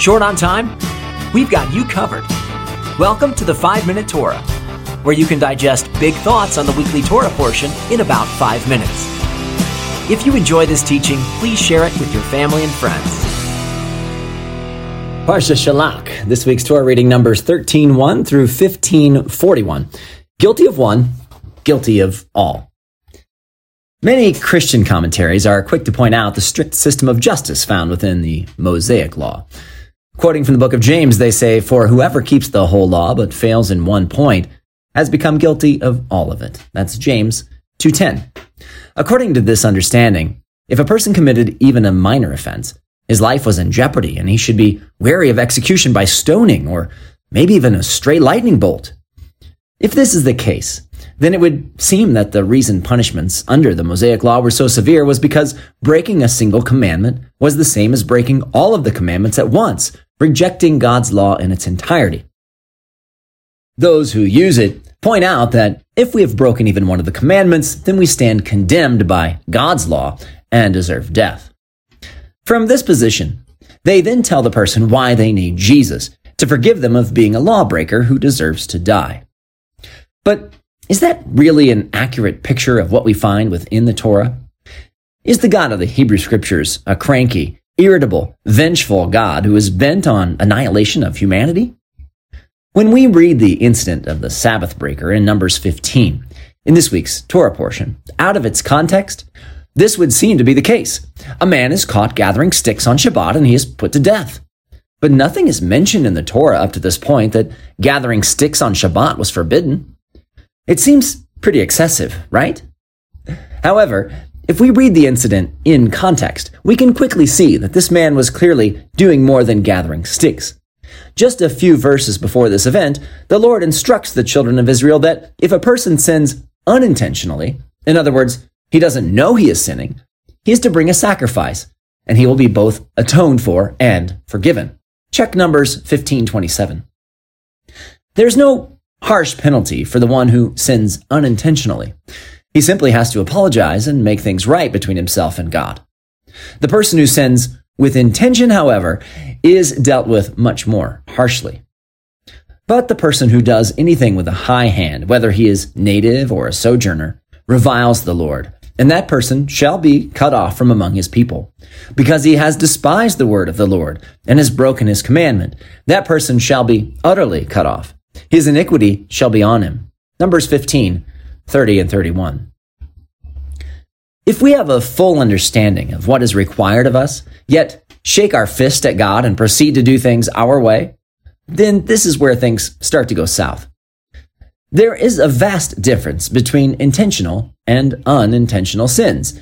Short on time? We've got you covered. Welcome to the 5 Minute Torah, where you can digest big thoughts on the weekly Torah portion in about 5 minutes. If you enjoy this teaching, please share it with your family and friends. Parsha Shalach. This week's Torah reading numbers 13.1 through 15.41. Guilty of one, guilty of all. Many Christian commentaries are quick to point out the strict system of justice found within the Mosaic Law. Quoting from the book of James, they say, For whoever keeps the whole law but fails in one point has become guilty of all of it. That's James 2.10. According to this understanding, if a person committed even a minor offense, his life was in jeopardy and he should be wary of execution by stoning or maybe even a stray lightning bolt. If this is the case, then it would seem that the reason punishments under the Mosaic Law were so severe was because breaking a single commandment was the same as breaking all of the commandments at once, rejecting God's law in its entirety. Those who use it point out that if we have broken even one of the commandments, then we stand condemned by God's law and deserve death. From this position, they then tell the person why they need Jesus to forgive them of being a lawbreaker who deserves to die. But is that really an accurate picture of what we find within the Torah? Is the God of the Hebrew Scriptures a cranky, irritable, vengeful God who is bent on annihilation of humanity? When we read the incident of the Sabbath breaker in Numbers 15, in this week's Torah portion, out of its context, this would seem to be the case. A man is caught gathering sticks on Shabbat and he is put to death. But nothing is mentioned in the Torah up to this point that gathering sticks on Shabbat was forbidden. It seems pretty excessive, right? However, if we read the incident in context, we can quickly see that this man was clearly doing more than gathering sticks. Just a few verses before this event, the Lord instructs the children of Israel that if a person sins unintentionally, in other words, he doesn't know he is sinning, he is to bring a sacrifice, and he will be both atoned for and forgiven. Check Numbers 1527. There's no harsh penalty for the one who sins unintentionally. He simply has to apologize and make things right between himself and God. The person who sins with intention, however, is dealt with much more harshly. But the person who does anything with a high hand, whether he is native or a sojourner, reviles the Lord, and that person shall be cut off from among his people. Because he has despised the word of the Lord and has broken his commandment, that person shall be utterly cut off. His iniquity shall be on him. Numbers 15, 30 and 31. If we have a full understanding of what is required of us, yet shake our fist at God and proceed to do things our way, then this is where things start to go south. There is a vast difference between intentional and unintentional sins.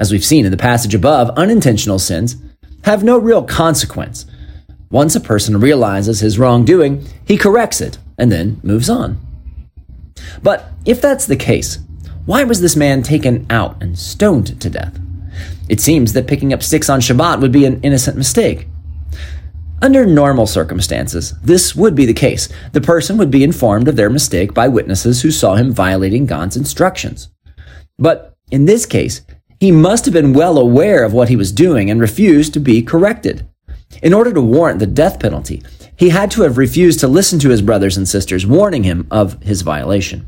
As we've seen in the passage above, unintentional sins have no real consequence. Once a person realizes his wrongdoing, he corrects it and then moves on. But if that's the case, why was this man taken out and stoned to death? It seems that picking up sticks on Shabbat would be an innocent mistake. Under normal circumstances, this would be the case. The person would be informed of their mistake by witnesses who saw him violating God's instructions. But in this case, he must have been well aware of what he was doing and refused to be corrected. In order to warrant the death penalty, he had to have refused to listen to his brothers and sisters warning him of his violation.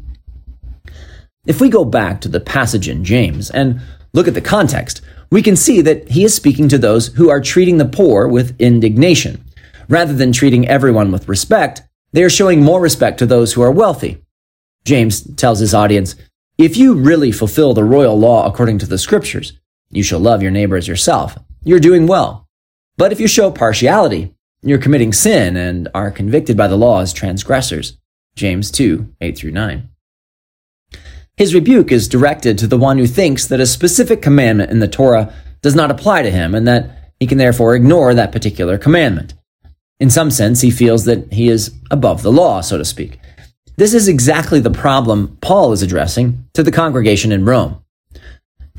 If we go back to the passage in James and look at the context, we can see that he is speaking to those who are treating the poor with indignation. Rather than treating everyone with respect, they are showing more respect to those who are wealthy. James tells his audience, if you really fulfill the royal law according to the scriptures, you shall love your neighbor as yourself. You're doing well. But if you show partiality, you're committing sin and are convicted by the law as transgressors. James 2, 8 through 9. His rebuke is directed to the one who thinks that a specific commandment in the Torah does not apply to him and that he can therefore ignore that particular commandment. In some sense, he feels that he is above the law, so to speak. This is exactly the problem Paul is addressing to the congregation in Rome.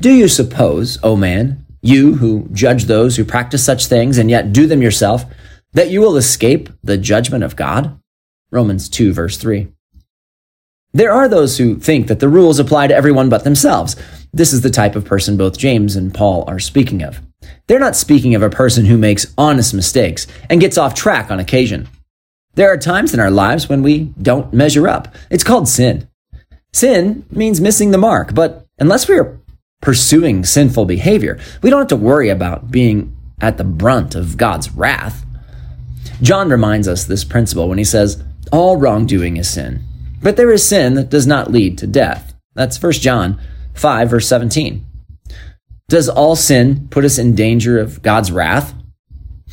Do you suppose, O man, you who judge those who practice such things and yet do them yourself, that you will escape the judgment of God? Romans 2, verse 3. There are those who think that the rules apply to everyone but themselves. This is the type of person both James and Paul are speaking of. They're not speaking of a person who makes honest mistakes and gets off track on occasion. There are times in our lives when we don't measure up. It's called sin. Sin means missing the mark, but unless we are pursuing sinful behavior, we don't have to worry about being at the brunt of God's wrath. John reminds us this principle when he says, All wrongdoing is sin, but there is sin that does not lead to death. That's 1 John 5, verse 17. Does all sin put us in danger of God's wrath?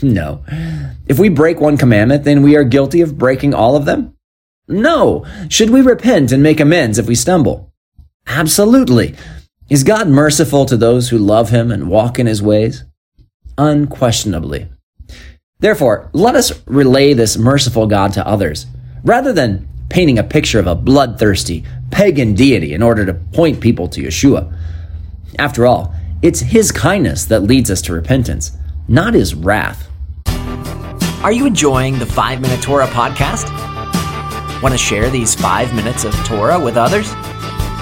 No. If we break one commandment, then we are guilty of breaking all of them? No. Should we repent and make amends if we stumble? Absolutely. Is God merciful to those who love him and walk in his ways? Unquestionably. Therefore, let us relay this merciful God to others, rather than painting a picture of a bloodthirsty, pagan deity in order to point people to Yeshua. After all, it's his kindness that leads us to repentance, not his wrath. Are you enjoying the 5 Minute Torah podcast? Want to share these 5 minutes of Torah with others?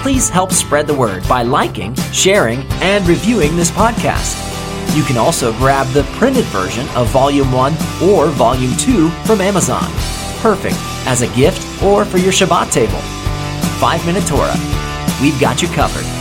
Please help spread the word by liking, sharing, and reviewing this podcast. You can also grab the printed version of Volume 1 or Volume 2 from Amazon. Perfect as a gift or for your Shabbat table. 5 Minute Torah. We've got you covered.